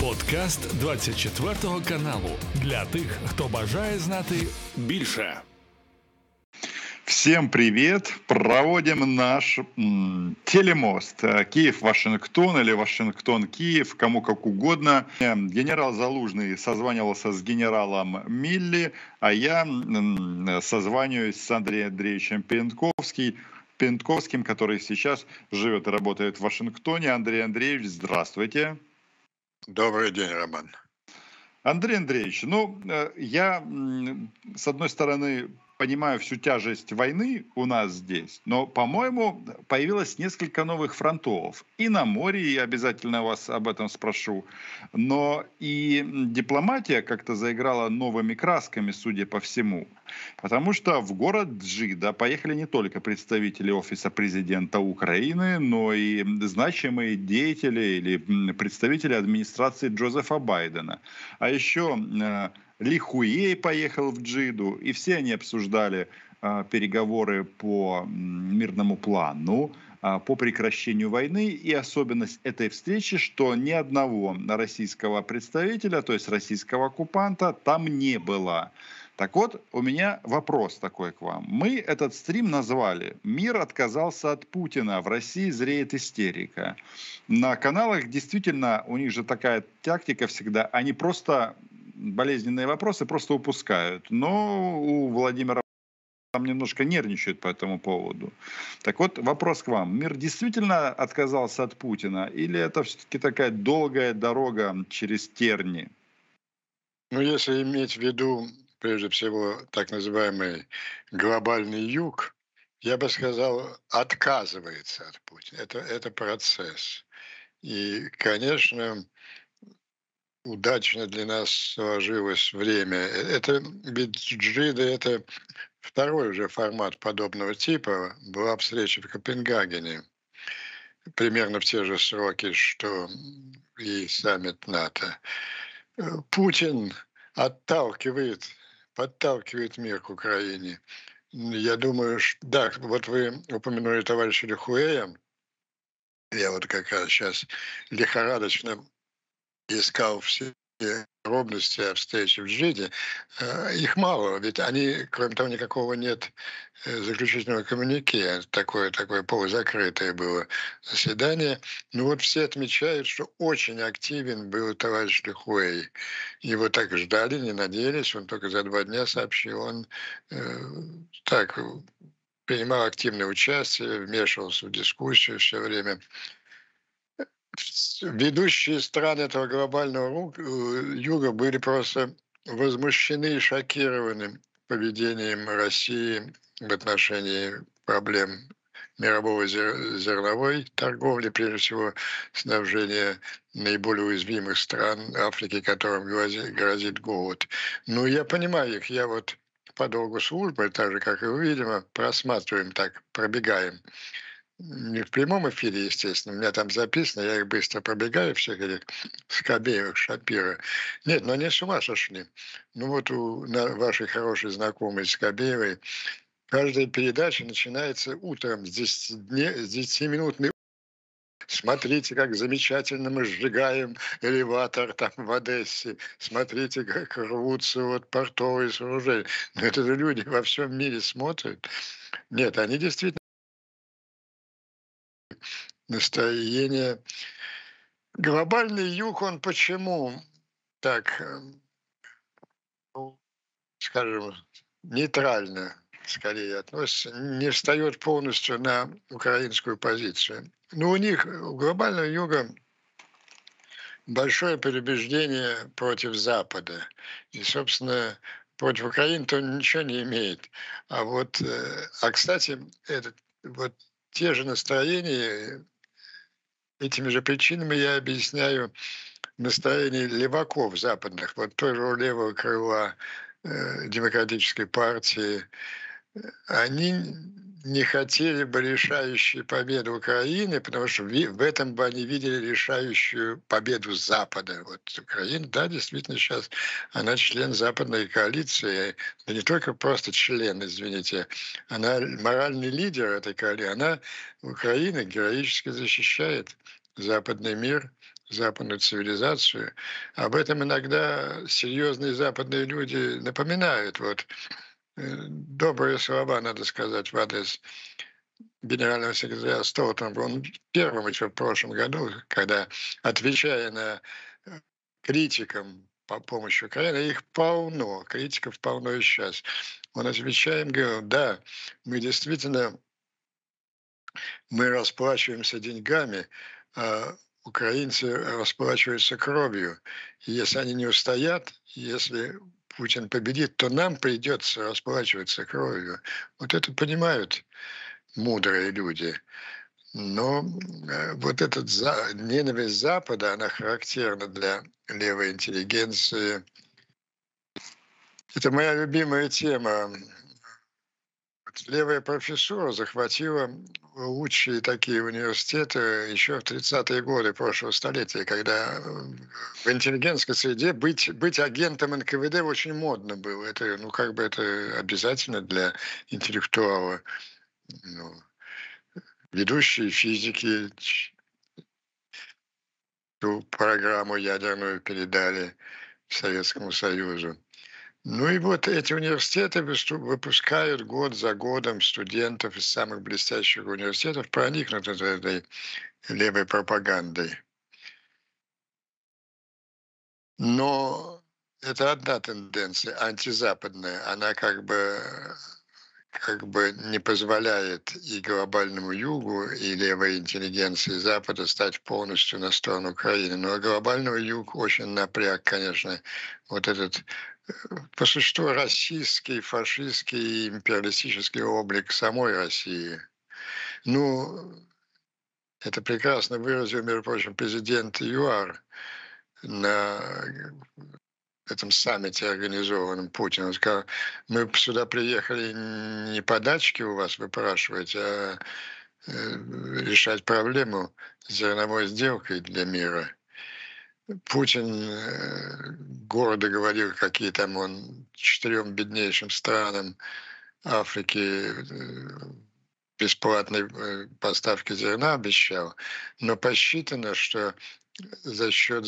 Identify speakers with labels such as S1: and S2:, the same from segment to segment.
S1: Подкаст 24 каналу для тих, хто бажає знати більше.
S2: Всем привет! Проводим наш м, телемост. Э, Киев-Вашингтон или Вашингтон-Киев, кому как угодно. Э, Генерал Залужный созванивался с генералом Милли, а я м, созваниваюсь с Андреем Андреевичем Пентковским, Пентковским, который сейчас живет и работает в Вашингтоне. Андрей Андреевич, здравствуйте.
S3: Добрый день, Роман.
S2: Андрей Андреевич, ну, э, я, с одной стороны, понимаю всю тяжесть войны у нас здесь, но, по-моему, появилось несколько новых фронтов. И на море, и обязательно вас об этом спрошу. Но и дипломатия как-то заиграла новыми красками, судя по всему. Потому что в город Джида поехали не только представители Офиса президента Украины, но и значимые деятели или представители администрации Джозефа Байдена. А еще э, ли Хуей поехал в Джиду, и все они обсуждали э, переговоры по мирному плану, э, по прекращению войны. И особенность этой встречи, что ни одного российского представителя, то есть российского оккупанта, там не было. Так вот, у меня вопрос такой к вам. Мы этот стрим назвали «Мир отказался от Путина, в России зреет истерика». На каналах действительно, у них же такая тактика всегда, они просто болезненные вопросы просто упускают. Но у Владимира там немножко нервничают по этому поводу. Так вот, вопрос к вам. Мир действительно отказался от Путина или это все-таки такая долгая дорога через терни?
S3: Ну, если иметь в виду, прежде всего, так называемый глобальный юг, я бы сказал, отказывается от Путина. Это, это процесс. И, конечно, удачно для нас сложилось время. Это ведь Джида – это второй уже формат подобного типа. Была встреча в Копенгагене примерно в те же сроки, что и саммит НАТО. Путин отталкивает, подталкивает мир к Украине. Я думаю, что, да, вот вы упомянули товарища Лихуэя. Я вот как раз сейчас лихорадочно искал все подробности о встрече в Джиде, э, их мало, ведь они, кроме того, никакого нет э, заключительного коммунике, такое, такое полузакрытое было заседание. Ну вот все отмечают, что очень активен был товарищ Лихуэй. Его так ждали, не надеялись, он только за два дня сообщил, он э, так принимал активное участие, вмешивался в дискуссию все время ведущие страны этого глобального э, юга были просто возмущены и шокированы поведением России в отношении проблем мирового зерновой торговли, прежде всего снабжения наиболее уязвимых стран Африки, которым грозит, грозит голод. Ну, я понимаю их, я вот по долгу службы, так же, как и вы, видимо, просматриваем так, пробегаем не в прямом эфире, естественно, у меня там записано, я их быстро пробегаю, всех этих Скобеевых, Шапира. Нет, но они с ума сошли. Ну вот у на, вашей хорошей знакомой Скобеевой каждая передача начинается утром с 10-минутной Смотрите, как замечательно мы сжигаем элеватор там в Одессе. Смотрите, как рвутся вот портовые сооружения. Но это же люди во всем мире смотрят. Нет, они действительно настроение. Глобальный юг, он почему так, э, ну, скажем, нейтрально скорее относится, не встает полностью на украинскую позицию. Но у них, у глобального юга, большое предубеждение против Запада. И, собственно, против Украины то ничего не имеет. А вот, э, а кстати, этот, вот те же настроения Этими же причинами я объясняю настроение леваков западных, вот тоже левого крыла э, демократической партии. Они не хотели бы решающей победы Украины, потому что в этом бы они видели решающую победу Запада. Вот Украина, да, действительно сейчас она член западной коалиции, да не только просто член, извините, она моральный лидер этой коалиции, она Украина героически защищает западный мир, западную цивилизацию. Об этом иногда серьезные западные люди напоминают. Вот добрые слова, надо сказать, в адрес генерального секретаря Столтенберга. Он первым еще в прошлом году, когда, отвечая на э, критикам по помощи Украины, их полно, критиков полно и сейчас. Он отвечает, говорил, да, мы действительно мы расплачиваемся деньгами, а украинцы расплачиваются кровью. Если они не устоят, если Путин победит, то нам придется расплачиваться кровью. Вот это понимают мудрые люди. Но э, вот эта ненависть Запада, она характерна для левой интеллигенции. Это моя любимая тема левая профессура захватила лучшие такие университеты еще в 30-е годы прошлого столетия, когда э, в интеллигентской среде быть, быть агентом НКВД очень модно было. Это, ну, как бы это обязательно для интеллектуала. Ну, ведущие физики ту программу ядерную передали Советскому Союзу. Ну и вот эти университеты выпускают год за годом студентов из самых блестящих университетов, проникнутых этой левой пропагандой. Но это одна тенденция, антизападная. Она как бы, как бы не позволяет и глобальному югу, и левой интеллигенции Запада стать полностью на сторону Украины. Но глобальный юг очень напряг, конечно, вот этот по существу расистский, фашистский, империалистический облик самой России. Ну, это прекрасно выразил, между прочим, президент ЮАР на этом саммите, организованном Путиным. Он сказал, мы сюда приехали не по дачке у вас выпрашивать, а э, решать проблему зерновой сделкой для мира. Путин э, города говорил, какие там он четырем беднейшим странам Африки э, бесплатной э, поставки зерна обещал, но посчитано, что за счет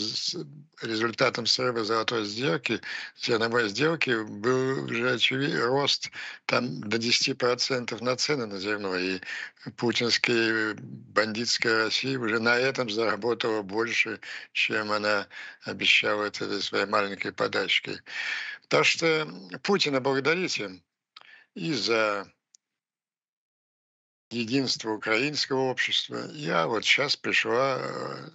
S3: результатом срыва золотой сделки, зерновой сделки, был уже очевидный рост там до 10% на цены на зерно. И путинская бандитская Россия уже на этом заработала больше, чем она обещала этой своей маленькой подачкой. Так что Путина благодарите и за единство украинского общества. Я вот сейчас пришла э,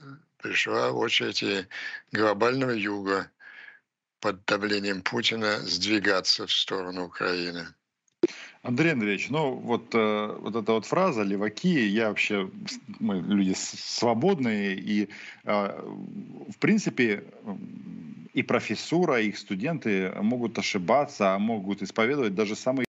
S3: пришла очередь глобального юга под давлением Путина сдвигаться в сторону Украины.
S2: Андрей Андреевич, ну вот, э, вот эта вот фраза «леваки», я вообще, мы люди свободные, и э, в принципе и профессура, и их студенты могут ошибаться, а могут исповедовать даже самые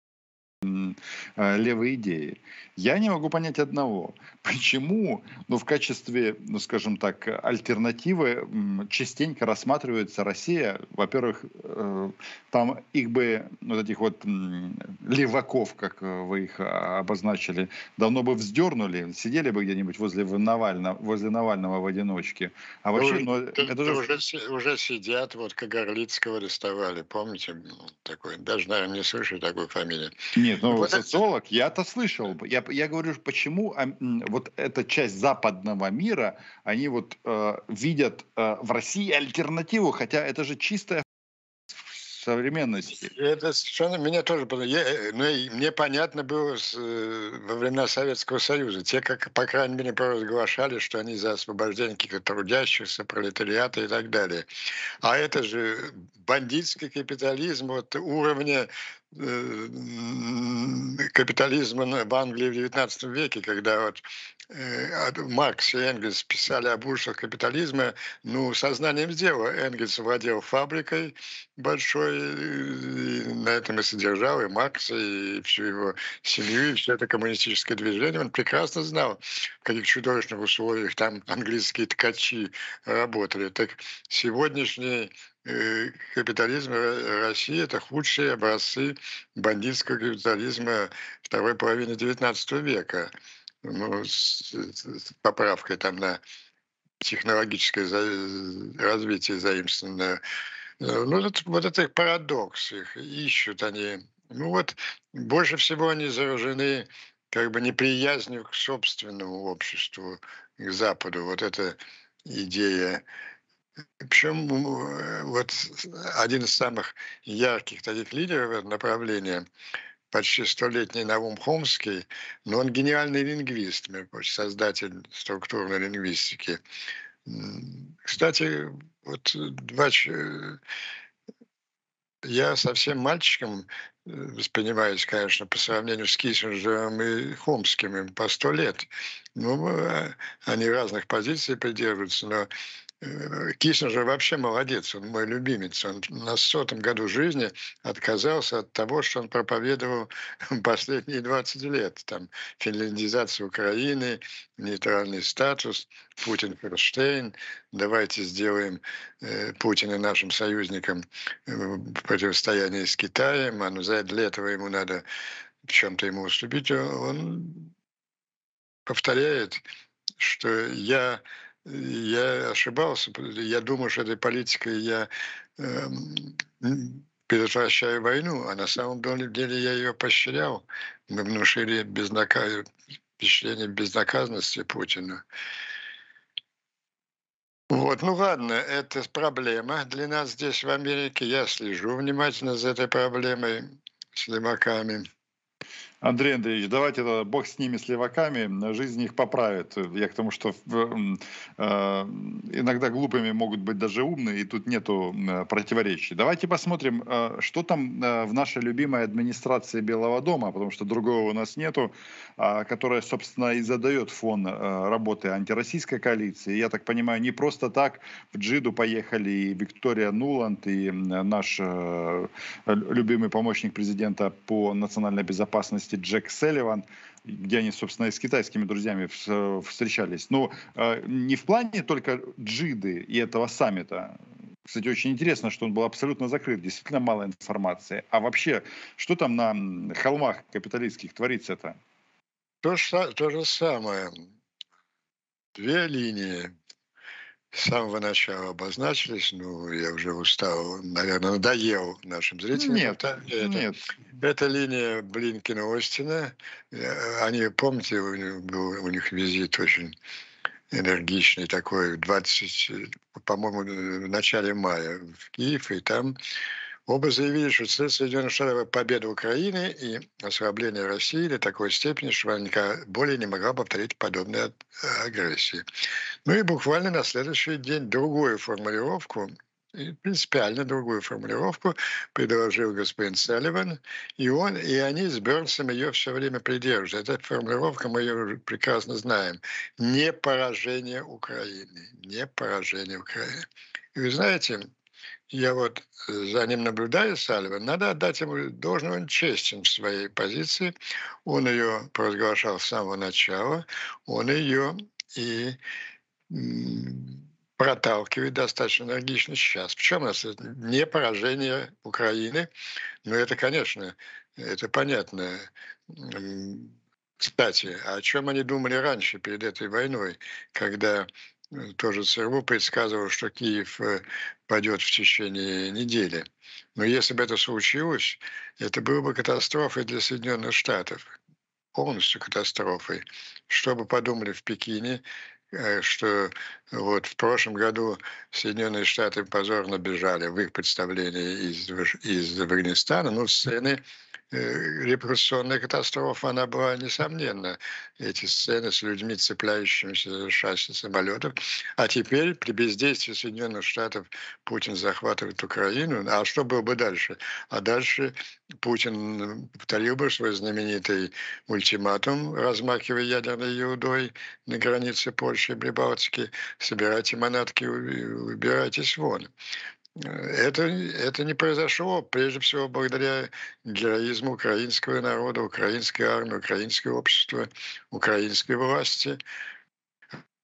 S2: э, левые идеи. Я не могу понять одного. Почему ну, в качестве, ну, скажем так, альтернативы частенько рассматривается Россия? Во-первых, э, там их бы, вот этих вот леваков, как вы их обозначили, давно бы вздернули, сидели бы где-нибудь возле Навального, возле Навального в одиночке.
S3: А вообще, ну, это же... Уже, уже сидят, вот Кагарлицкого арестовали, помните? Ну, такой, даже, наверное, не слышали такой фамилии.
S2: Нет, ну, вот социолог, это... я-то слышал. Я я говорю, почему а, вот эта часть западного мира, они вот э, видят э, в России альтернативу, хотя это же чистая современности.
S3: Это совершенно меня тоже я, э, ну, мне понятно было с, э, во времена Советского Союза. Те, как, по крайней мере, провозглашали, что они за освобождение каких-то трудящихся, пролетариата и так далее. А это же бандитский капитализм вот уровня капитализма в Англии в XIX веке, когда вот э, Маркс и Энгельс писали об ужасах капитализма, ну, сознанием дела. Энгельс владел фабрикой большой, и на этом и содержал и Маркса, и всю его семью, и все это коммунистическое движение. Он прекрасно знал, в каких чудовищных условиях там английские ткачи работали. Так сегодняшний Э, капитализм России – это худшие образцы бандитского капитализма второй половины XIX века. Ну, с, с поправкой там на технологическое развитие заимствованное. Ну, вот, вот это парадокс их. Ищут они. Ну вот, больше всего они заражены как бы неприязнью к собственному обществу, к Западу. Вот эта идея причем вот один из самых ярких таких лидеров этого направления, почти столетний Навум Хомский, но он гениальный лингвист, создатель структурной лингвистики. Кстати, вот два... Я совсем мальчиком э, воспринимаюсь, конечно, по сравнению с Киссинджером и Хомским, им по сто лет. Ну, э, они разных позиций придерживаются, но Э, Киссинджер вообще молодец, он мой любимец. Он на сотом году жизни отказался от того, что он проповедовал последние 20 лет. Там финляндизация Украины, нейтральный статус, Путин Ферштейн, давайте сделаем э, Путина нашим союзником в противостоянии с Китаем, а ну, для этого ему надо в чем-то ему уступить. Он повторяет, что я я ошибался. Я думал, что этой политикой я э, предотвращаю войну, а на самом деле я ее поощрял. Мы внушили безнака... впечатление безнаказанности Путина. Вот, ну ладно, это проблема для нас здесь в Америке. Я слежу внимательно за этой проблемой с леваками.
S2: Андрей Андреевич, давайте тогда бог с ними, с леваками, жизнь их поправит. Я к тому, что э, иногда глупыми могут быть даже умные, и тут нету противоречий. Давайте посмотрим, э, что там э, в нашей любимой администрации Белого дома, потому что другого у нас нету, э, которая, собственно, и задает фон э, работы антироссийской коалиции. Я так понимаю, не просто так в Джиду поехали и Виктория Нуланд, и наш любимый помощник президента по национальной безопасности частности Джек Селливан, где они, собственно, и с китайскими друзьями встречались. Но э, не в плане только джиды и этого саммита. Кстати, очень интересно, что он был абсолютно закрыт, действительно мало информации. А вообще, что там на холмах капиталистских творится-то?
S3: То, то же самое. Две линии с самого начала обозначились. Ну, я уже устал, наверное, надоел нашим зрителям.
S2: Нет, это, нет.
S3: Это линия Блинкина-Остина. Э, они, помните, был у них визит очень энергичный такой, 20, по-моему, в начале мая в Киев, и там Оба заявили, что цель Соединенных Штатов – победа Украины и ослабление России до такой степени, что она никогда более не могла повторить подобной агрессии. Ну и буквально на следующий день другую формулировку принципиально другую формулировку предложил господин Салливан, и он, и они с Бернсом ее все время придерживаются. Эта формулировка, мы ее прекрасно знаем. Не поражение Украины. Не поражение Украины. И вы знаете, я вот э, за ним наблюдаю, Салливан, надо отдать ему должное, он честен в своей позиции. Он ее провозглашал с самого начала, он ее и проталкивает достаточно энергично сейчас. Причем у нас не поражение Украины, но это, конечно, это понятно. Кстати, о чем они думали раньше, перед этой войной, когда Э, тоже ЦРУ предсказывал, что Киев э, падет в течение недели. Но если бы это случилось, это было бы катастрофой для Соединенных Штатов. Полностью катастрофой. Что бы подумали в Пекине, что вот в прошлом году Соединенные Штаты позорно бежали в их представлении из, из Афганистана, ну, сцены Э, репрессионная катастрофа, она была несомненно. Эти сцены с людьми, цепляющимися за шасси самолетов. А теперь при бездействии Соединенных Штатов Путин захватывает Украину. А что было бы дальше? А дальше Путин повторил бы свой знаменитый ультиматум, размахивая ядерной еудой на границе Польши и Прибалтики. Собирайте манатки убирайтесь вон. Это, это не произошло, прежде всего, благодаря героизму украинского народа, украинской армии, украинского общества, украинской власти.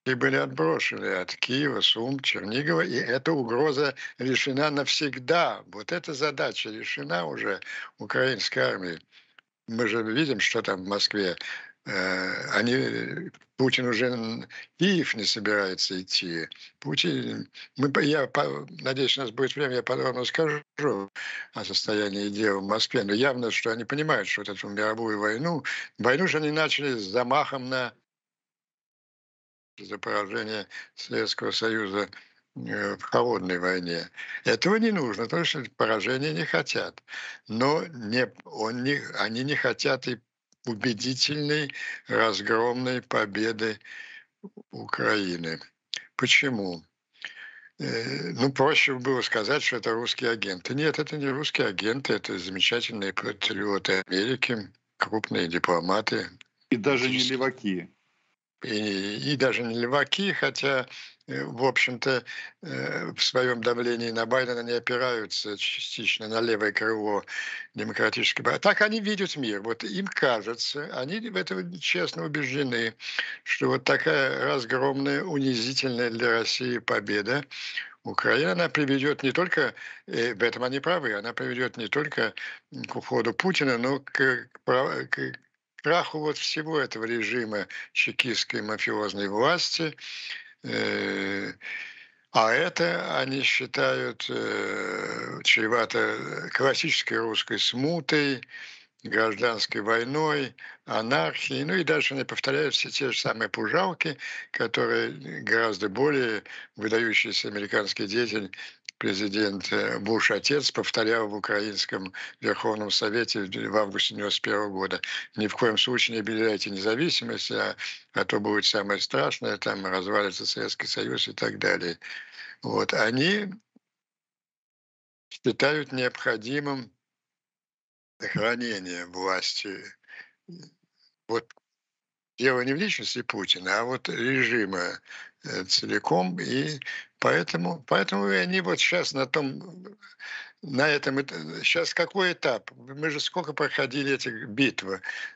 S3: И были отброшены от Киева, Сум, Чернигова, и эта угроза решена навсегда. Вот эта задача решена уже украинской армией. Мы же видим, что там в Москве они, Путин уже Киев не собирается идти. Путин, мы, я надеюсь, у нас будет время, я подробно скажу о состоянии дел в Москве. Но явно, что они понимают, что вот эту мировую войну, войну же они начали с замахом на за поражение Советского Союза э, в холодной войне. Этого не нужно, потому что поражения не хотят. Но не, он не, они не хотят и убедительной разгромной победы Украины. Почему? Э, ну, проще было сказать, что это русские агенты. Нет, это не русские агенты, это замечательные патриоты Америки, крупные дипломаты.
S2: И даже не леваки
S3: и, и даже не леваки, хотя, э, в общем-то, э, в своем давлении на Байдена не опираются частично на левое крыло демократической партии. Так они видят мир. Вот им кажется, они в этом честно убеждены, что вот такая разгромная, унизительная для России победа Украина, она приведет не только, э, в этом они правы, она приведет не только к уходу Путина, но к, к краху вот всего этого режима чекистской мафиозной власти. Э, а это они считают э, чревато классической русской смутой, гражданской войной, анархией. Ну и дальше они повторяют все те же самые пужалки, которые гораздо более выдающийся американский деятель президент э, Буш отец повторял в Украинском Верховном Совете в августе 1991 года. Ни в коем случае не объявляйте независимость, а, а то будет самое страшное, там развалится Советский Союз и так далее. Вот. Они считают необходимым сохранение власти. Вот дело не в личности Путина, а вот режима целиком. И поэтому, поэтому они вот сейчас на том, на этом, сейчас какой этап? Мы же сколько проходили этих битв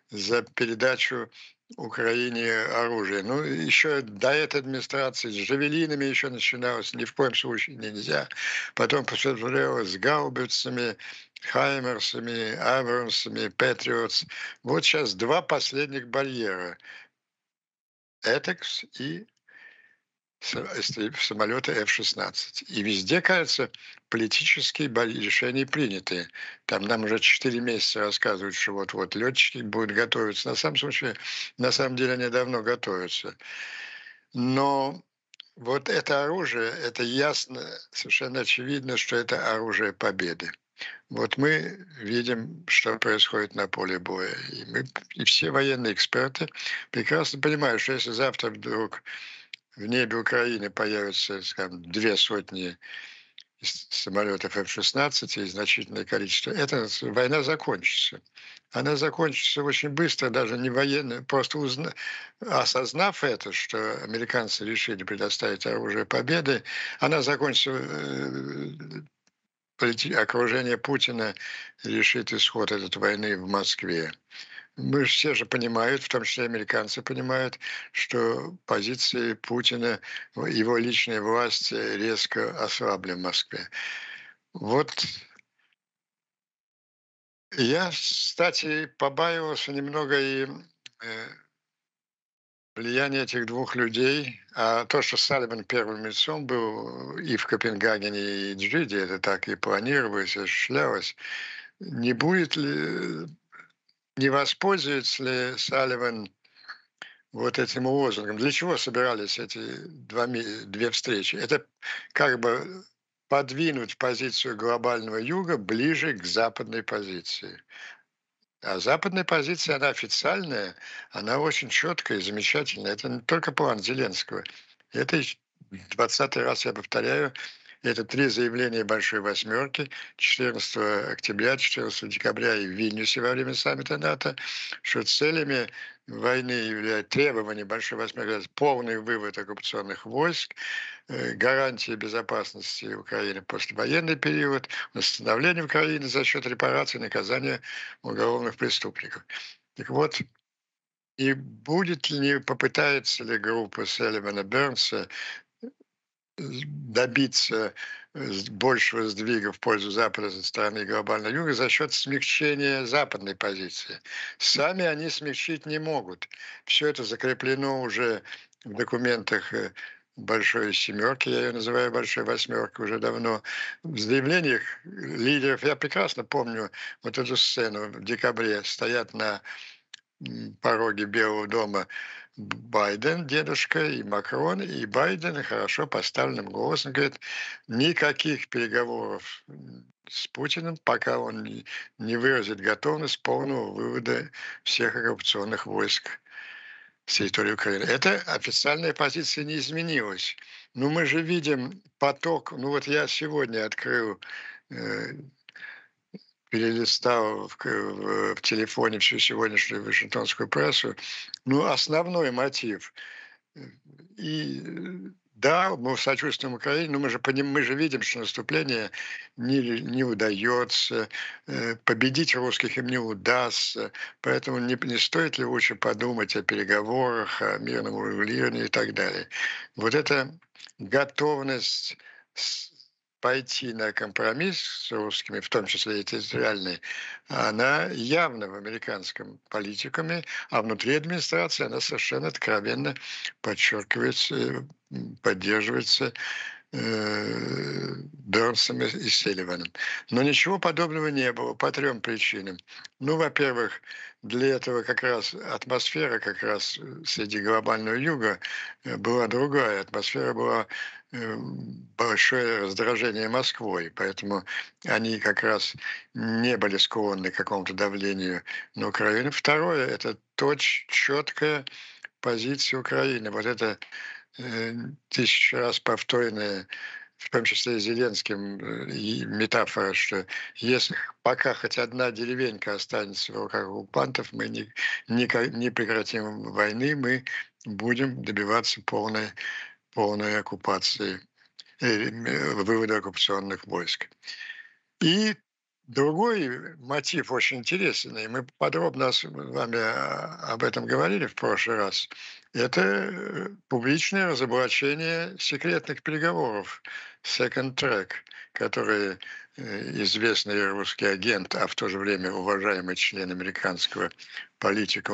S3: за передачу Украине оружия. Ну, еще до этой администрации с «Жавелинами» еще начиналось, ни в коем случае нельзя. Потом посмотрело с гаубицами, Хаймерсами, Абрамсами, Патриотс. Вот сейчас два последних барьера. Этекс и самолеты F-16. И везде, кажется, политические решения приняты. Там нам уже 4 месяца рассказывают, что вот-вот летчики будут готовиться. На самом случае, на самом деле они давно готовятся. Но вот это оружие, это ясно, совершенно очевидно, что это оружие победы. Вот мы видим, что происходит на поле боя. И, мы, и все военные эксперты прекрасно понимают, что если завтра вдруг в небе Украины появятся, скажем, две сотни самолетов F-16 и значительное количество, эта война закончится. Она закончится очень быстро, даже не военная, просто узна... осознав это, что американцы решили предоставить оружие победы, она закончится э, окружение Путина решит исход этой войны в Москве. Мы все же понимают, в том числе американцы понимают, что позиции Путина, его личная власть резко ослабли в Москве. Вот я, кстати, побаивался немного и э, влияние этих двух людей, а то, что Салливан первым лицом был и в Копенгагене, и в Джиде, это так и планировалось, осуществлялось, не будет ли, не воспользуется ли Салливан вот этим лозунгом? Для чего собирались эти два, две встречи? Это как бы подвинуть позицию глобального юга ближе к западной позиции. А западная позиция, она официальная, она очень четкая и замечательная. Это не только план Зеленского. Это 20 раз я повторяю, это три заявления Большой Восьмерки 14 октября, 14 декабря и в Вильнюсе во время саммита НАТО, что целями войны является требование Большой Восьмерки полный вывод оккупационных войск, э, гарантия безопасности Украины после военный период, восстановление Украины за счет репарации и наказания уголовных преступников. Так вот, и будет ли, попытается ли группа Селивана Бернса добиться большего сдвига в пользу Запада со стороны глобального юга за счет смягчения западной позиции. Сами они смягчить не могут. Все это закреплено уже в документах э, большой семерки, я ее называю большой восьмеркой уже давно, в заявлениях лидеров, я прекрасно помню вот эту сцену в декабре, стоят на пороге Белого дома Байден, дедушка, и Макрон, и Байден хорошо поставленным голосом говорит, никаких переговоров с Путиным, пока он не выразит готовность полного вывода всех оккупационных войск с территории Украины. Это официальная позиция не изменилась. Но мы же видим поток, ну вот я сегодня открыл э, перелистал в, в, в телефоне всю сегодняшнюю Вашингтонскую прессу, ну, основной мотив. И да, мы сочувствуем Украине, но мы же, поним, мы же видим, что наступление не, не удается, э, победить русских им не удастся, поэтому не, не стоит ли лучше подумать о переговорах, о мирном урегулировании и так далее. Вот эта готовность пойти на компромисс с русскими, в том числе и территориальной, она явно в американском политикуме, а внутри администрации она совершенно откровенно подчеркивается, поддерживается э, Бернсом и Селиваном. Но ничего подобного не было по трем причинам. Ну, во-первых, для этого как раз атмосфера как раз среди глобального юга э, была другая. Атмосфера была Э, большое раздражение Москвой, поэтому они как раз не были склонны к какому-то давлению на Украину. Второе – это точь, четкая позиция Украины. Вот это э, тысячу раз повторенная в том числе и Зеленским, э, метафора, что если пока хоть одна деревенька останется в руках оккупантов, мы не, не, не прекратим войны, мы будем добиваться полной полной оккупации, э, вывода оккупационных войск. И другой мотив очень интересный, мы подробно с вами а, об этом говорили в прошлый раз, это э, публичное разоблачение секретных переговоров. Second Track, которые э, известный русский агент, а в то же время уважаемый член американского политика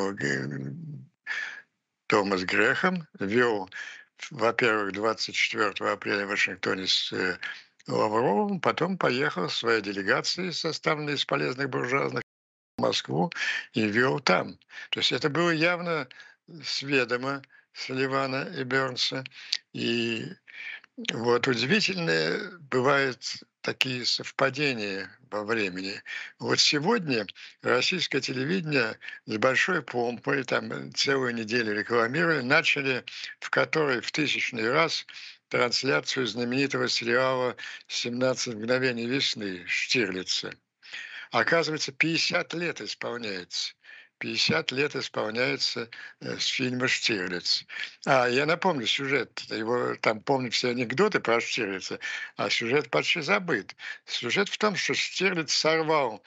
S3: Томас Грехом вел во-первых, 24 апреля в Вашингтоне с э, Лавровым, потом поехал с своей делегацией, составленной из полезных буржуазных, в Москву и вел там. То есть это было явно сведомо Салливана и Бернса. И вот удивительное бывает такие совпадения во времени. Вот сегодня российское телевидение с большой помпой, там целую неделю рекламируя, начали в которой в тысячный раз трансляцию знаменитого сериала «17 мгновений весны» Штирлица. Оказывается, 50 лет исполняется. 50 лет исполняется э, с фильма «Штирлиц». А, я напомню сюжет. Его там помню все анекдоты про Штирлица, а сюжет почти забыт. Сюжет в том, что Штирлиц сорвал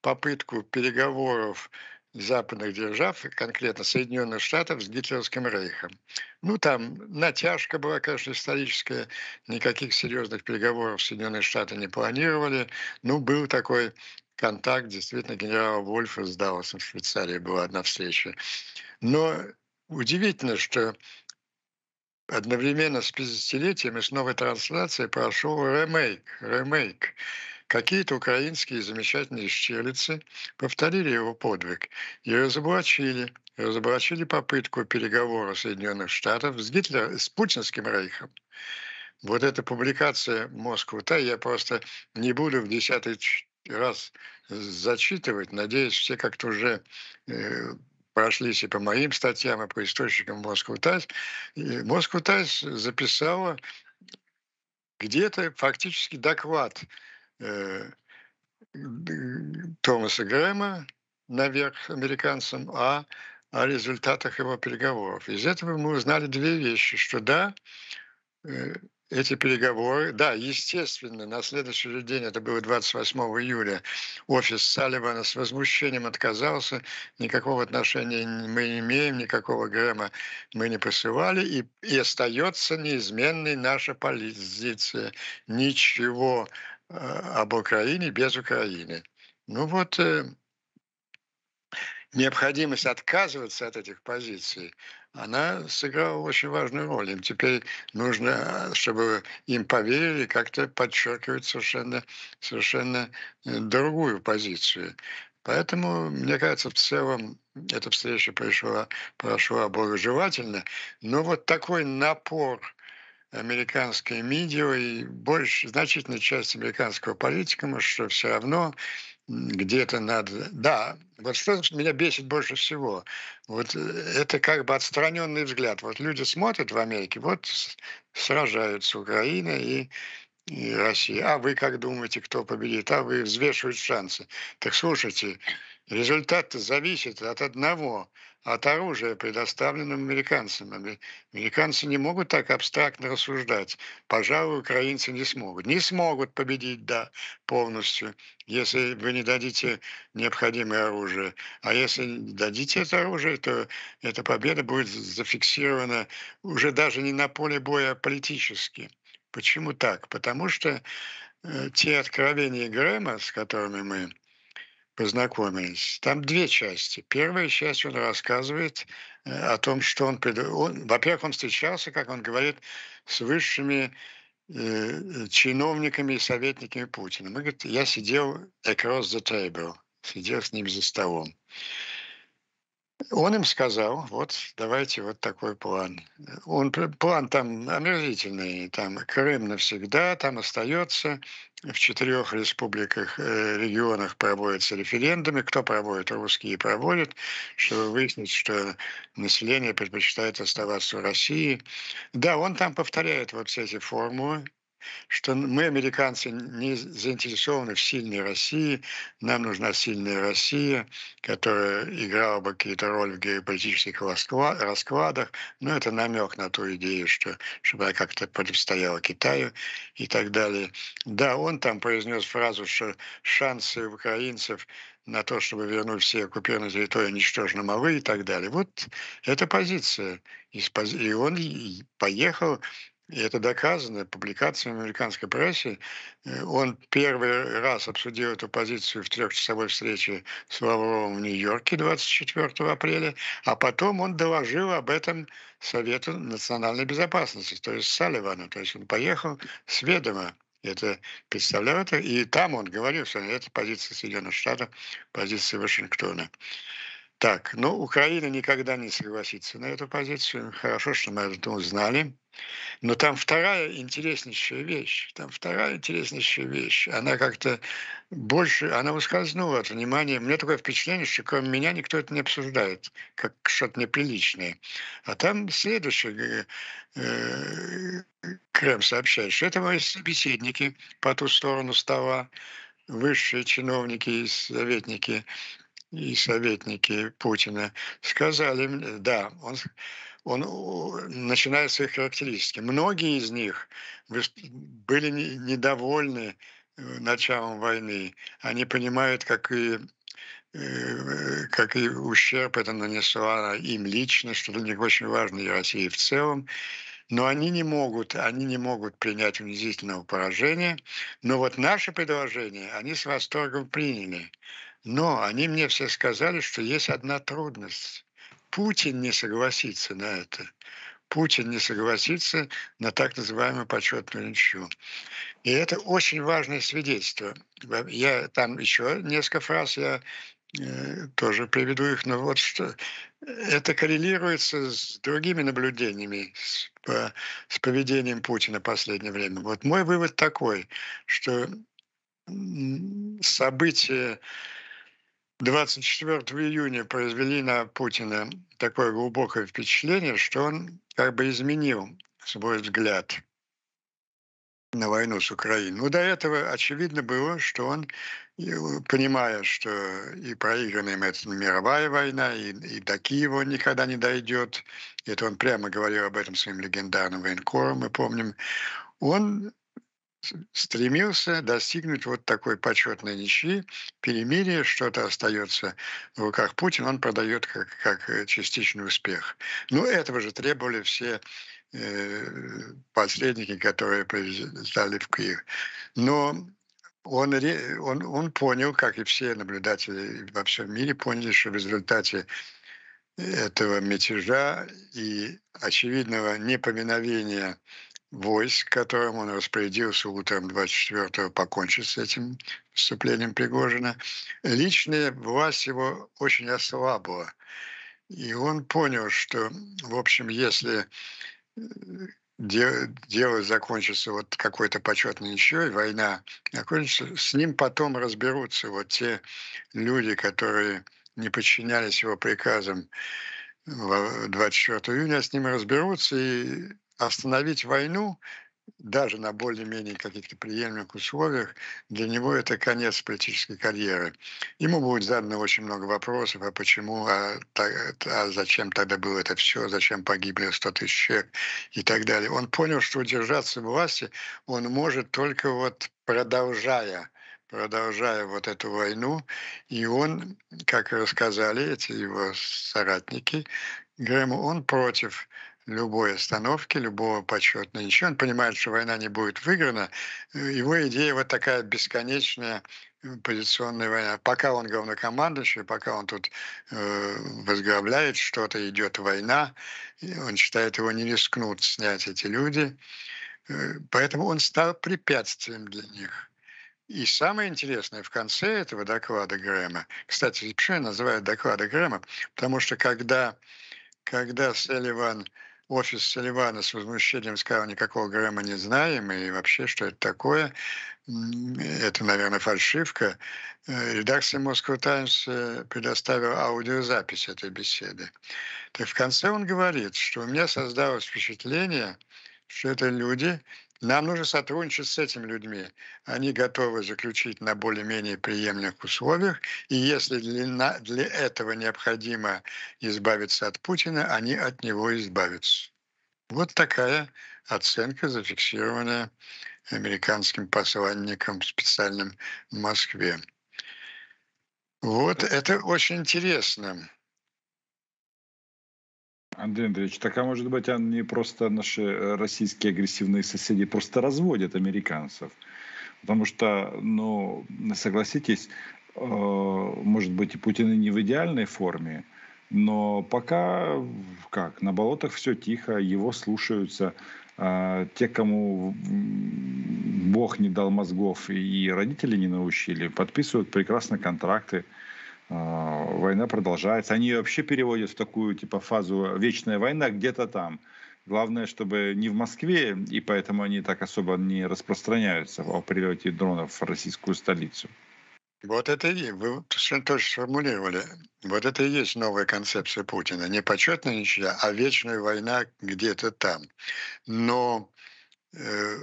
S3: попытку переговоров западных держав, конкретно Соединенных Штатов, с Гитлеровским рейхом. Ну, там натяжка была, конечно, историческая, никаких серьезных переговоров Соединенные Штаты не планировали. Ну, был такой контакт действительно генерала Вольфа с Далласом в Швейцарии была одна встреча. Но удивительно, что одновременно с 50-летием и с новой трансляцией прошел ремейк. ремейк. Какие-то украинские замечательные щелицы повторили его подвиг и разоблачили, разоблачили попытку переговора Соединенных Штатов с Гитлером, с путинским рейхом. Вот эта публикация Москвы-то я просто не буду в десятый раз зачитывать. Надеюсь, все как-то уже э, прошлись и по моим статьям, и по источникам Москву Тайс. Москву Тайс записала где-то фактически доклад э, Томаса Грэма наверх американцам о, о результатах его переговоров. Из этого мы узнали две вещи, что да, э, эти переговоры, да, естественно, на следующий день, это было 28 июля, офис Салливана с возмущением отказался, никакого отношения мы не имеем, никакого Грэма мы не посылали, и, и остается неизменной наша позиция. Ничего э, об Украине без Украины. Ну вот, э, необходимость отказываться от этих позиций, она сыграла очень важную роль. Им теперь нужно, чтобы им поверили, как-то подчеркивать совершенно, совершенно э, другую позицию. Поэтому, мне кажется, в целом эта встреча прошла, прошла благожелательно. Но вот такой напор американской медиа и больше, значительная часть американского политика, что все равно где-то надо... Да, вот что меня бесит больше всего, вот э, это как бы отстраненный взгляд. Вот люди смотрят в Америке, вот сражаются Украина и, и Россия. А вы как думаете, кто победит? А вы взвешивают шансы. Так слушайте, результат зависит от одного – от оружия, предоставленного американцам. Американцы не могут так абстрактно рассуждать. Пожалуй, украинцы не смогут. Не смогут победить, да, полностью, если вы не дадите необходимое оружие. А если дадите это оружие, то эта победа будет зафиксирована уже даже не на поле боя, а политически. Почему так? Потому что э, те откровения Грэма, с которыми мы познакомились. Там две части. Первая часть он рассказывает э, о том, что он, он во-первых, он встречался, как он говорит, с высшими э, чиновниками и советниками Путина. Мы, говорит, я сидел across the table, сидел с ним за столом. Он им сказал, вот давайте вот такой план. Он, план там омерзительный, там Крым навсегда, там остается, в четырех республиках, э, регионах проводятся референдумы. Кто проводит? Русские проводят, чтобы выяснить, что население предпочитает оставаться в России. Да, он там повторяет вот все эти формулы, что мы, американцы, не заинтересованы в сильной России, нам нужна сильная Россия, которая играла бы какие-то роли в геополитических раскладах, но это намек на ту идею, что, чтобы она как-то противостояла Китаю и так далее. Да, он там произнес фразу, что шансы украинцев на то, чтобы вернуть все оккупированные территории, ничтожно малы и так далее. Вот эта позиция. И он поехал и это доказано публикациями американской прессы. Э, он первый раз обсудил эту позицию в трехчасовой встрече с Лавровым в Нью-Йорке 24 апреля, а потом он доложил об этом Совету национальной безопасности, то есть Салливану. То есть он поехал с ведома это представлял это, и там он говорил, что это позиция Соединенных Штатов, позиция Вашингтона. Так, ну, Украина никогда не согласится на эту позицию. Хорошо, что мы это узнали. Но там вторая интереснейшая вещь. Там вторая интереснейшая вещь. Она как-то больше, она ускользнула от внимания. Мне такое впечатление, что кроме меня никто это не обсуждает, как что-то неприличное. А там следующее. Э, Крем сообщает, что это мои собеседники по ту сторону стола, высшие чиновники и советники и советники Путина сказали, да, он он начинает свои характеристики. Многие из них были недовольны э, началом войны. Они понимают, как и э, как и ущерб это нанесла им лично, что для них очень важно и России в целом. Но они не могут, они не могут принять унизительного поражения. Но вот наше предложение они с восторгом приняли. Но они мне все сказали, что есть одна трудность. Путин не согласится на это. Путин не согласится на так называемую почетную ничью. И это очень важное свидетельство. Я там еще несколько фраз я э, тоже приведу их, но вот что это коррелируется с другими наблюдениями, с, по, с поведением Путина в последнее время. Вот мой вывод такой, что события 24 июня произвели на Путина такое глубокое впечатление, что он как бы изменил свой взгляд на войну с Украиной. Но до этого очевидно было, что он, понимая, что и проигранная это мировая война, и, и до Киева никогда не дойдет, это он прямо говорил об этом своим легендарным военкорам, мы помним, он стремился достигнуть вот такой почетной ничьи, перемирия, что-то остается в руках Путина, он продает как, как э, частичный успех. Но этого же требовали все э, посредники, которые приезжали в Киев. Но он, он, он понял, как и все наблюдатели во всем мире поняли, что в результате этого мятежа и очевидного непоминовения войск, которым он распорядился утром 24-го покончить с этим вступлением Пригожина, личная власть его очень ослабла. И он понял, что, в общем, если э, дело закончится вот какой-то почетной ничьей, война закончится, с ним потом разберутся вот те люди, которые не подчинялись его приказам 24 июня, с ними разберутся, и остановить войну даже на более-менее каких-то приемлемых условиях, для него это конец политической карьеры. Ему будет задано очень много вопросов, а почему, а, а зачем тогда было это все, зачем погибли 100 тысяч человек и так далее. Он понял, что удержаться в власти он может только вот продолжая продолжая вот эту войну. И он, как рассказали эти его соратники, Грэму, он против любой остановки, любого почетного ничего. Он понимает, что война не будет выиграна. Его идея вот такая бесконечная э, позиционная война. Пока он главнокомандующий, пока он тут э, возглавляет что-то, идет война, он считает, его не рискнут снять эти люди. Э, поэтому он стал препятствием для них. И самое интересное, в конце этого доклада Грэма, кстати, почему я называю доклады Грэма? Потому что когда, когда Селиван офис Салливана с возмущением сказал, никакого Грэма не знаем, и вообще, что это такое, это, наверное, фальшивка. Э, редакция Moscow Times э, предоставила аудиозапись этой беседы. Так в конце он говорит, что у меня создалось впечатление, что это люди, нам нужно сотрудничать с этими людьми. Они готовы заключить на более-менее приемлемых условиях. И если для, для этого необходимо избавиться от Путина, они от него избавятся. Вот такая оценка, зафиксированная американским посланником специальным в Москве. Вот это очень интересно.
S2: Андрей Андреевич, так а может быть они просто, наши э, российские агрессивные соседи просто разводят американцев? Потому что, ну, согласитесь, э, может быть и Путин и не в идеальной форме, но пока, как, на болотах все тихо, его слушаются. А те, кому Бог не дал мозгов и родители не научили, подписывают прекрасно контракты. А, война продолжается. Они вообще переводят в такую типа фазу вечная война где-то там. Главное, чтобы не в Москве, и поэтому они так особо не распространяются о прилете дронов в российскую столицу.
S3: Вот это и вы совершенно точно сформулировали. Вот это и есть новая концепция Путина. Не почетная ничья, а вечная война где-то там. Но э,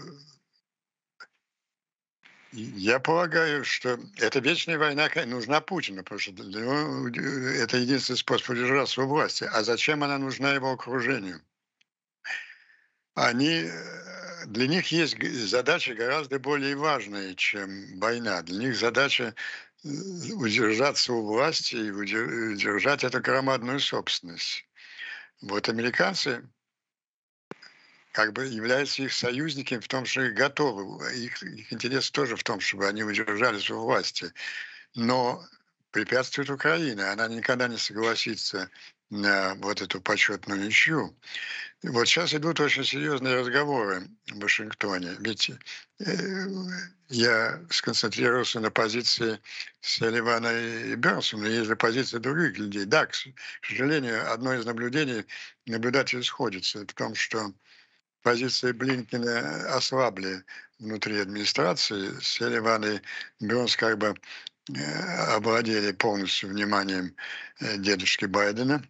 S3: я полагаю, что эта вечная война нужна Путину, потому что него это единственный способ удержаться у власти. А зачем она нужна его окружению? Они, э, для них есть задачи гораздо более важные, чем война. Для них задача э, удержаться у власти и удержать эту громадную собственность. Вот американцы как бы являются их союзниками в том, что их готовы. Их, их интерес тоже в том, чтобы они удержались у власти. Но препятствует Украина. Она никогда не согласится на вот эту почетную ничью. Вот сейчас идут очень серьезные разговоры в Вашингтоне. Ведь э, я сконцентрировался на позиции Селивана и Бернсона, есть же позиция других людей. Да, к сожалению, одно из наблюдений наблюдатели сходится в том, что позиции Блинкина ослабли внутри администрации. Селиван и Бернс как бы э, обладали полностью вниманием э, дедушки Байдена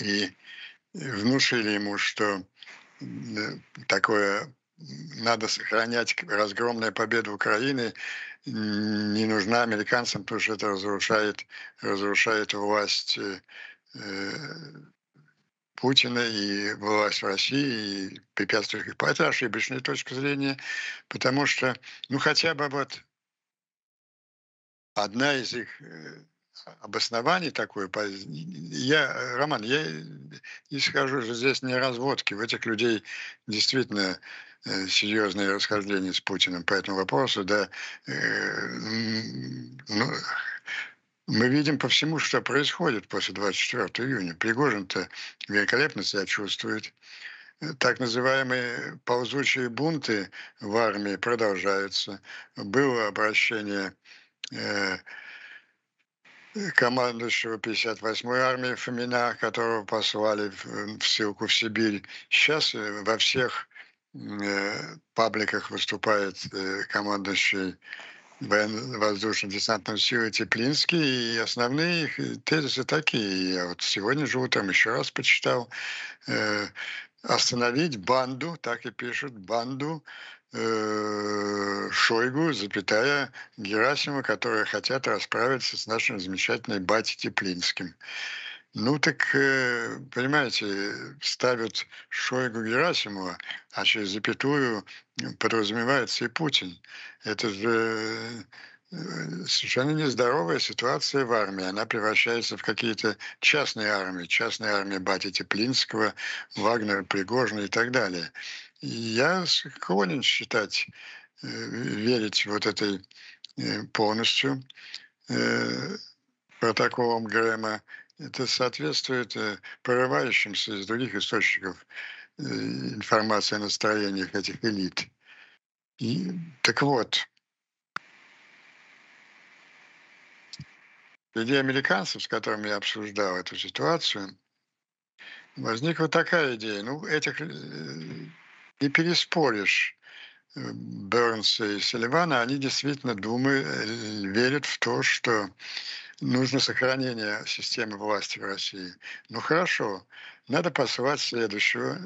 S3: и внушили ему, что такое надо сохранять разгромная победа Украины не нужна американцам, потому что это разрушает, разрушает власть э, Путина и власть в России, и препятствует их. Это ошибочная точка зрения, потому что, ну, хотя бы вот одна из их э, обоснований такой, я, Роман, я исхожу же здесь не разводки, в этих людей действительно э, серьезные расхождения с Путиным по этому вопросу, да, э, ну, мы видим по всему, что происходит после 24 июня. Пригожин-то великолепно себя чувствует. Так называемые ползучие бунты в армии продолжаются. Было обращение э, командующего 58-й армии Фомина, которого послали в, ссылку в Сибирь. Сейчас э, во всех э, пабликах выступает командующий военно-воздушно-десантным силы Теплинский, и основные их тезисы такие. Я вот сегодня же утром еще раз почитал. Э, остановить банду, так и пишут, банду э, Шойгу, запятая Герасима, которые хотят расправиться с нашим замечательным батей Теплинским. Ну так, э, понимаете, ставят Шойгу Герасимова, а через запятую подразумевается и Путин. Это же э, совершенно нездоровая ситуация в армии. Она превращается в какие-то частные армии. Частная армия Бати Теплинского, Вагнера, Пригожина и так далее. И я склонен считать, э, верить вот этой полностью протоколам Грэма это соответствует э, прорывающимся из других источников э, информации о настроениях этих элит. И, так вот, среди американцев, с которыми я обсуждал эту ситуацию, возникла такая идея. Ну, этих э, не переспоришь. Бернса и Салливана, они действительно думают, верят в то, что нужно сохранение системы власти в России. Ну хорошо, надо посылать следующего,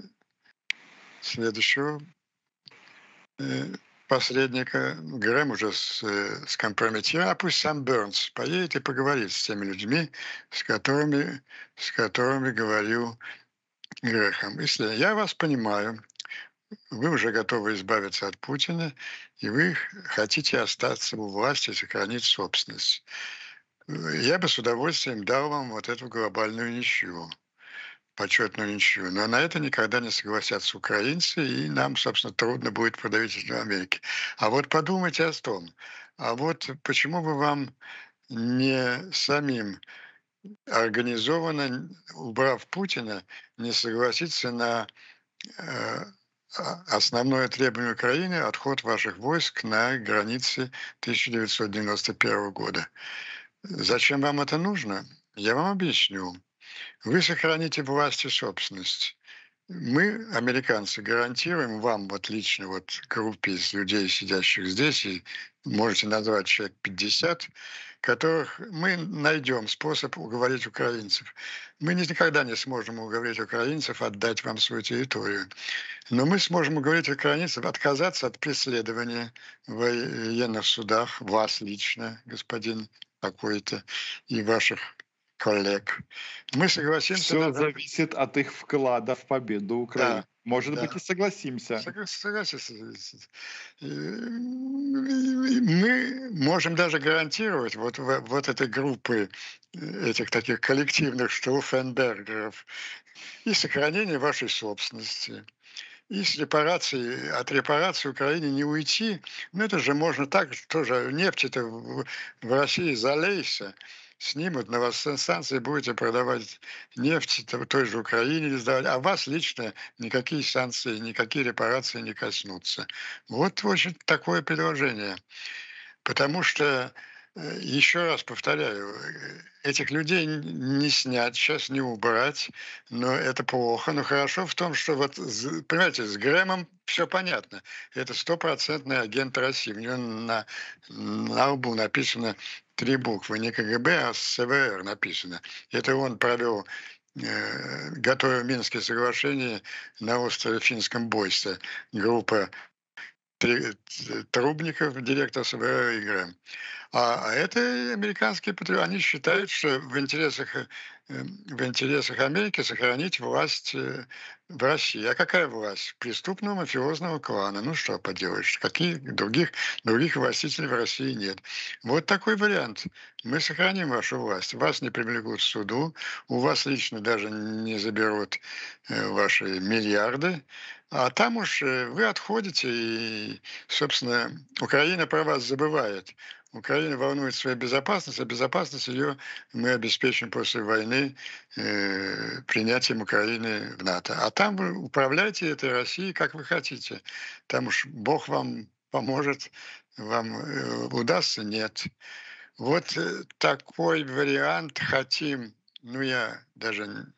S3: следующего э, посредника. Грэм уже с, э, а пусть сам Бернс поедет и поговорит с теми людьми, с которыми, с которыми говорил Грехом. Если я вас понимаю, вы уже готовы избавиться от Путина, и вы хотите остаться у власти и сохранить собственность я бы с удовольствием дал вам вот эту глобальную ничью, почетную ничью. Но на это никогда не согласятся украинцы, и нам, собственно, трудно будет продавить в Америке. А вот подумайте о том, а вот почему бы вам не самим организованно, убрав Путина, не согласиться на э, основное требование Украины – отход ваших войск на границы 1991 года. Зачем вам это нужно? Я вам объясню. Вы сохраните власть и собственность. Мы, американцы, гарантируем вам, вот лично вот группе из людей, сидящих здесь, и можете назвать человек 50, которых мы найдем способ уговорить украинцев. Мы никогда не сможем уговорить украинцев отдать вам свою территорию. Но мы сможем уговорить украинцев отказаться от преследования в военных судах, вас лично, господин какой-то и ваших коллег. Мы согласимся...
S2: Все на... зависит от их вклада в победу Украины. Да, Может да. быть, и согласимся.
S3: Согласимся. Мы можем даже гарантировать вот, вот этой группы этих таких коллективных Штауфенбергеров и сохранение вашей собственности, и с репарацией, от репарации Украине не уйти, ну это же можно так, тоже нефть-то в, в России залейся, снимут на вас санкции, будете продавать нефть той же Украине сдавать, а вас лично никакие санкции, никакие репарации не коснутся. Вот очень такое предложение. Потому что еще раз повторяю, этих людей не снять, сейчас не убрать, но это плохо. Но хорошо в том, что вот, понимаете, с Грэмом все понятно. Это стопроцентный агент России. У него на, на лбу написано три буквы, не КГБ, а СВР написано. Это он провел э, готовя Минские соглашения на острове Финском Бойсе. Группа Трубников, директор СВР и Грэм. А, а это американские патриоты. Они считают, что в интересах, э, в интересах Америки сохранить власть э, в России. А какая власть? Преступного мафиозного клана. Ну что поделаешь, каких других, других властителей в России нет. Вот такой вариант. Мы сохраним вашу власть. Вас не привлекут к суду, у вас лично даже не заберут э, ваши миллиарды, а там уж вы отходите, и, собственно, Украина про вас забывает. Украина волнует своя безопасность, а безопасность ее мы обеспечим после войны э, принятием Украины в НАТО. А там вы управляйте этой Россией, как вы хотите. Там уж Бог вам поможет, вам э, удастся, нет. Вот э, такой вариант хотим, ну я даже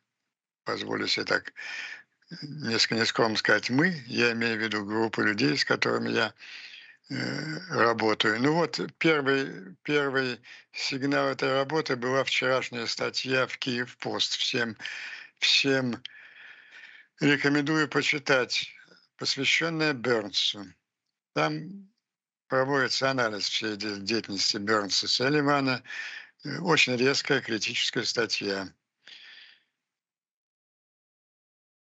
S3: позволю себе так несколько нескромно сказать мы, я имею в виду группу людей, с которыми я Э, работаю. Ну вот первый, первый сигнал этой работы была вчерашняя статья в Киев Пост. Всем, всем рекомендую почитать, посвященная Бернсу. Там проводится анализ всей деятельности Бернса Селливана. Э, очень резкая критическая статья.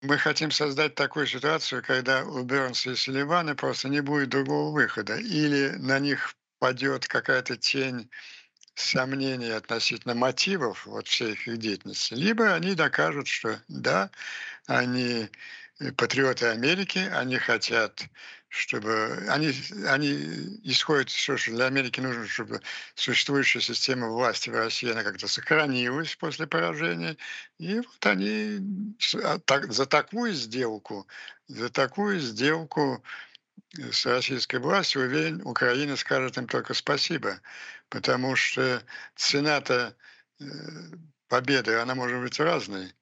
S3: Мы хотим создать такую ситуацию, когда у Бернса и Салливана просто не будет другого выхода. Или на них падет какая-то тень сомнений относительно мотивов вот всей их деятельности, либо они докажут, что да, они э, патриоты Америки, они хотят чтобы они, они исходят, что для Америки нужно, чтобы существующая система власти в России, она как-то сохранилась после поражения. И вот они а, за такую сделку, за такую сделку с российской властью, уверен, Украина скажет им только спасибо, потому что цена-то э, победы, она может быть разной.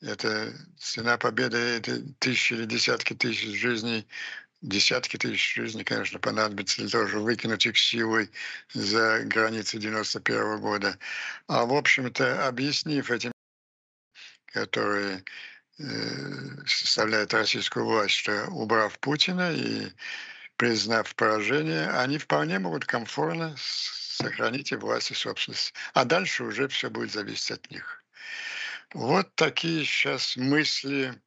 S3: Это цена победы, это тысячи или десятки тысяч жизней десятки тысяч жизней, конечно, понадобится для того, чтобы выкинуть их силой за границы 91 -го года. А, в общем-то, объяснив этим, которые э, составляют российскую власть, что убрав Путина и признав поражение, они вполне могут комфортно сохранить и власть и собственность. А дальше уже все будет зависеть от них. Вот такие сейчас мысли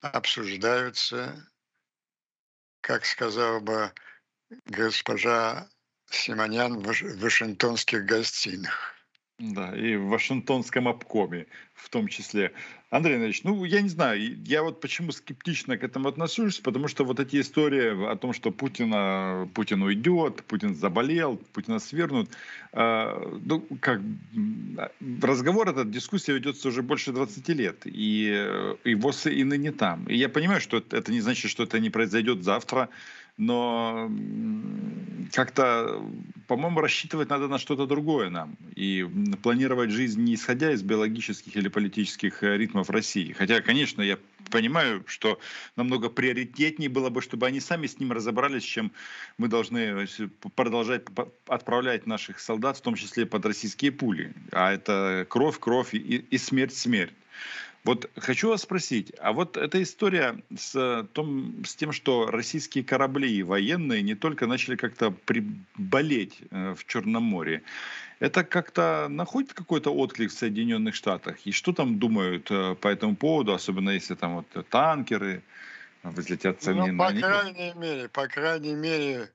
S3: обсуждаются как сказала бы госпожа Симонян в Вашингтонских гостиных.
S2: Да, и в Вашингтонском обкоме в том числе. Андрей Андреевич, ну, я не знаю, я вот почему скептично к этому отношусь, потому что вот эти истории о том, что Путина, Путин уйдет, Путин заболел, Путина свернут, э, ну, как разговор этот, дискуссия ведется уже больше 20 лет, и, и ВОЗ и ныне там. И я понимаю, что это не значит, что это не произойдет завтра, но как-то, по-моему, рассчитывать надо на что-то другое нам. И планировать жизнь не исходя из биологических или политических э, ритмов России. Хотя, конечно, я понимаю, что намного приоритетнее было бы, чтобы они сами с ним разобрались, чем мы должны э, продолжать отправлять наших солдат, в том числе под российские пули. А это кровь, кровь и, и смерть, смерть. Вот хочу вас спросить, а вот эта история с, том, с тем, что российские корабли военные не только начали как-то приболеть э, в Черном море, это как-то находит какой-то отклик в Соединенных Штатах? И что там думают э, по этому поводу, особенно если там вот танкеры взлетят цены
S3: ну, по крайней мере, по крайней мере,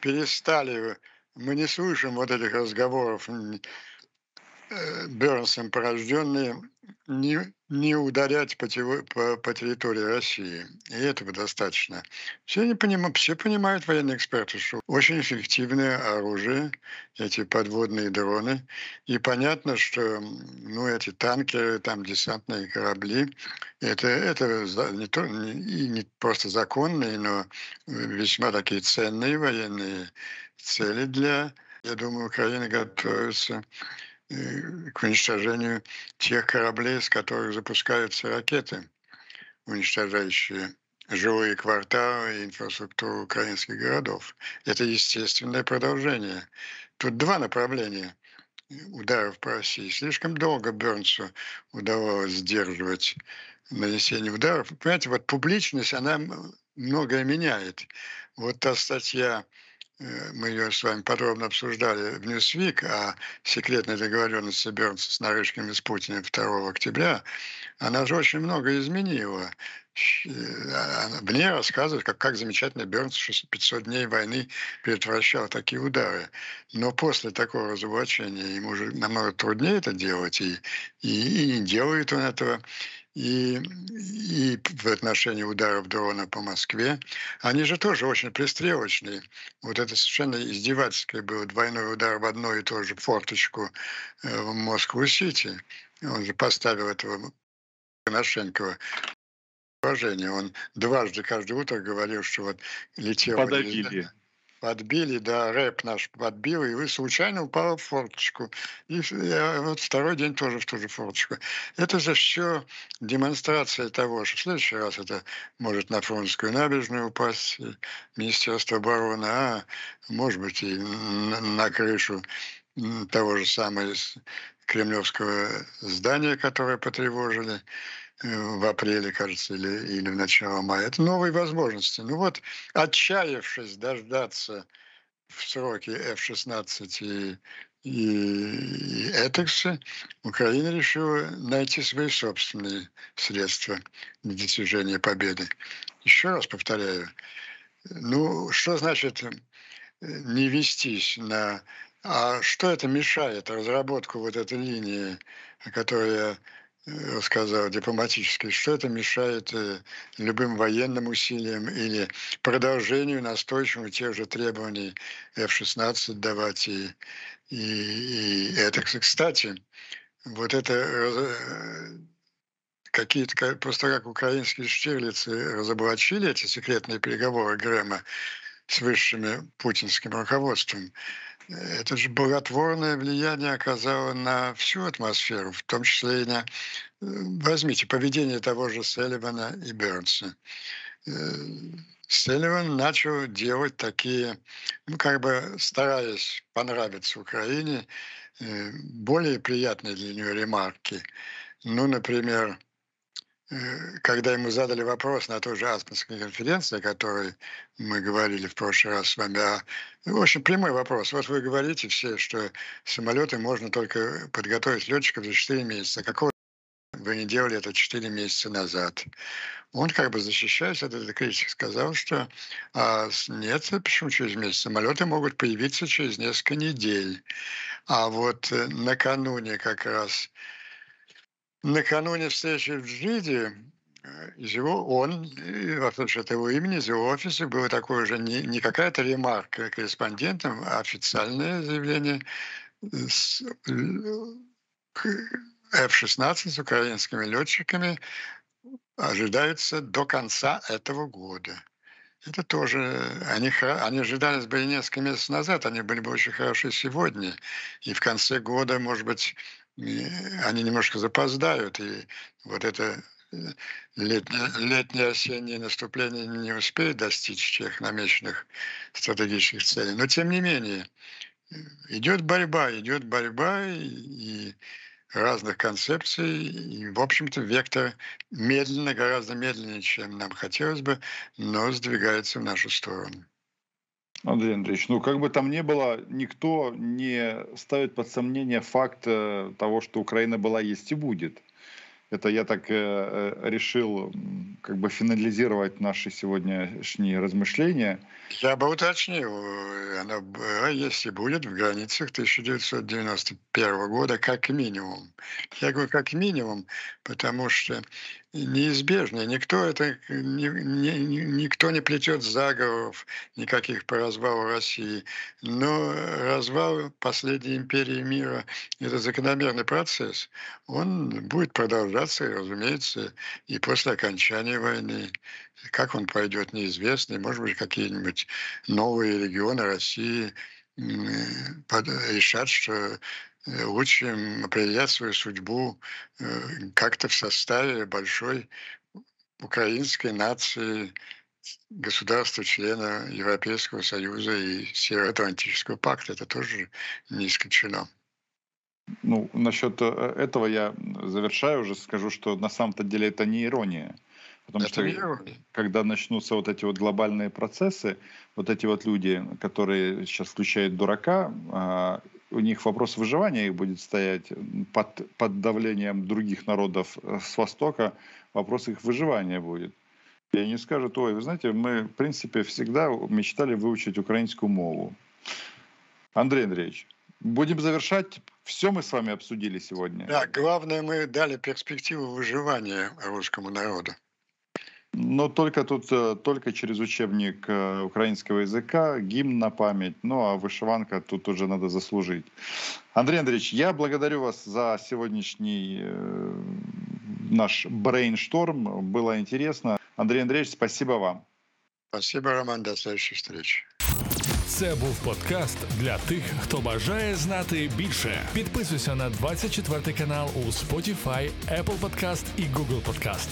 S3: перестали. Мы не слышим вот этих разговоров Э, Бернсом порожденные, не, не ударять по, по, по территории России. И этого достаточно. Все, не поним, все понимают, военные эксперты, что очень эффективное оружие, эти подводные дроны. И понятно, что ну, эти танкеры, там десантные корабли, это, это не, то, не, не просто законные, но весьма такие ценные военные цели для, я думаю, Украина готовится Э, к уничтожению тех кораблей, с которых запускаются ракеты, уничтожающие жилые кварталы и инфраструктуру украинских городов. Это естественное продолжение. Тут два направления ударов по России. Слишком долго Бернсу удавалось сдерживать нанесение ударов. Понимаете, вот публичность, она многое меняет. Вот та статья Э, мы ее с вами подробно обсуждали в Ньюсвик, о секретной договоренности Бернса с Нарышкиным и с Путиным 2 октября, она же очень много изменила. Э, мне рассказывают, как, как замечательно Бернс 500 дней войны предотвращал такие удары. Но после такого разоблачения ему уже намного труднее это делать, и, и, и не делает он этого и, и в отношении ударов дрона по Москве. Они же тоже очень пристрелочные. Вот это совершенно издевательское было двойной удар в одну и ту же форточку э, в Москву-Сити. Он же поставил этого Коношенкова положение. Он дважды каждое утро говорил, что вот летел...
S2: Подавили
S3: подбили, да, рэп наш подбил, и вы случайно упала в форточку. И я вот второй день тоже в ту же форточку. Это же все демонстрация того, что в следующий раз это может на Фрунзенскую набережную упасть, Министерство обороны, а может быть и на крышу того же самого кремлевского здания, которое потревожили. В апреле, кажется, или, или в начало мая. Это новые возможности. Ну вот, отчаявшись дождаться в сроки F-16 и, и, и Этекса, Украина решила найти свои собственные средства для достижения победы. Еще раз повторяю, ну, что значит э, не вестись на... А что это мешает разработку вот этой линии, которая сказал дипломатически, что это мешает э, любым военным усилиям или продолжению настойчивому тех же требований F-16 давать. И, и, и это, кстати, вот это э, какие-то, просто как украинские штирлицы разоблачили эти секретные переговоры Грэма с высшими путинским руководством, это же благотворное влияние оказало на всю атмосферу, в том числе и на, э, возьмите, поведение того же Селливана и Бернса. Э, Селливан начал делать такие, ну, как бы стараясь понравиться Украине, э, более приятные для нее ремарки. Ну, например, когда ему задали вопрос на той же Аспенской конференции, о которой мы говорили в прошлый раз с вами, а, в общем, прямой вопрос. Вот вы говорите все, что самолеты можно только подготовить летчиков за 4 месяца. Какого вы не делали это 4 месяца назад? Он, как бы защищаясь от этой критики, сказал, что а, нет, почему через месяц? Самолеты могут появиться через несколько недель. А вот э, накануне как раз накануне встречи в Джиде э, из его, он, во всяком от его имени, из его офиса было такое уже не, не какая-то ремарка корреспондентам, а официальное заявление с F-16 с украинскими летчиками ожидается до конца этого года. Это тоже, они, они ожидались бы и несколько месяцев назад, они были бы очень хороши сегодня. И в конце года, может быть, они немножко запоздают, и вот это э, летнее, летнее осеннее наступление не успеет достичь тех намеченных стратегических целей. Но тем не менее, идет борьба, идет борьба и, разных концепций, и, в общем-то, вектор медленно, гораздо медленнее, чем нам хотелось бы, но сдвигается в нашу сторону.
S2: Андрей Андреевич, ну как бы там ни было, никто не ставит под сомнение факт э, того, что Украина была, есть и будет. Это я так э, э, решил как бы финализировать наши сегодняшние размышления.
S3: Я бы уточнил, она была, если будет, в границах 1991 года как минимум. Я говорю как минимум, потому что неизбежно. Никто это ни, ни, никто не плетет заговоров никаких по развалу России. Но развал последней империи мира – это закономерный процесс. Он будет продолжаться, разумеется, и после окончания войны. Как он пойдет, неизвестно. Может быть, какие-нибудь новые регионы России решат, что лучше определять свою судьбу э, как-то в составе большой украинской нации, государства-члена Европейского Союза и Североатлантического пакта. Это тоже не исключено.
S2: Ну, насчет э, этого я завершаю уже, скажу, что на самом-то деле это не ирония. Потому Это что верно. когда начнутся вот эти вот глобальные процессы, вот эти вот люди, которые сейчас включают дурака, а, у них вопрос выживания их будет стоять под, под давлением других народов э, с Востока, вопрос их выживания будет. И они скажут, ой, вы знаете, мы, в принципе, всегда мечтали выучить украинскую мову. Андрей Андреевич, будем завершать. Все мы с вами обсудили сегодня.
S3: Да, главное, мы дали перспективу выживания русскому народу.
S2: Но только тут, э, только через учебник э, украинского языка, гимн на память, ну а вышиванка тут уже надо заслужить. Андрей Андреевич, я благодарю вас за сегодняшний э, наш брейншторм. Было интересно. Андрей Андреевич, спасибо вам.
S3: Спасибо, Роман. До следующей встречи.
S1: Це був подкаст для тих, хто бажає знати більше. Підписуйся на 24 канал у Spotify, Apple Podcast і Google Podcast.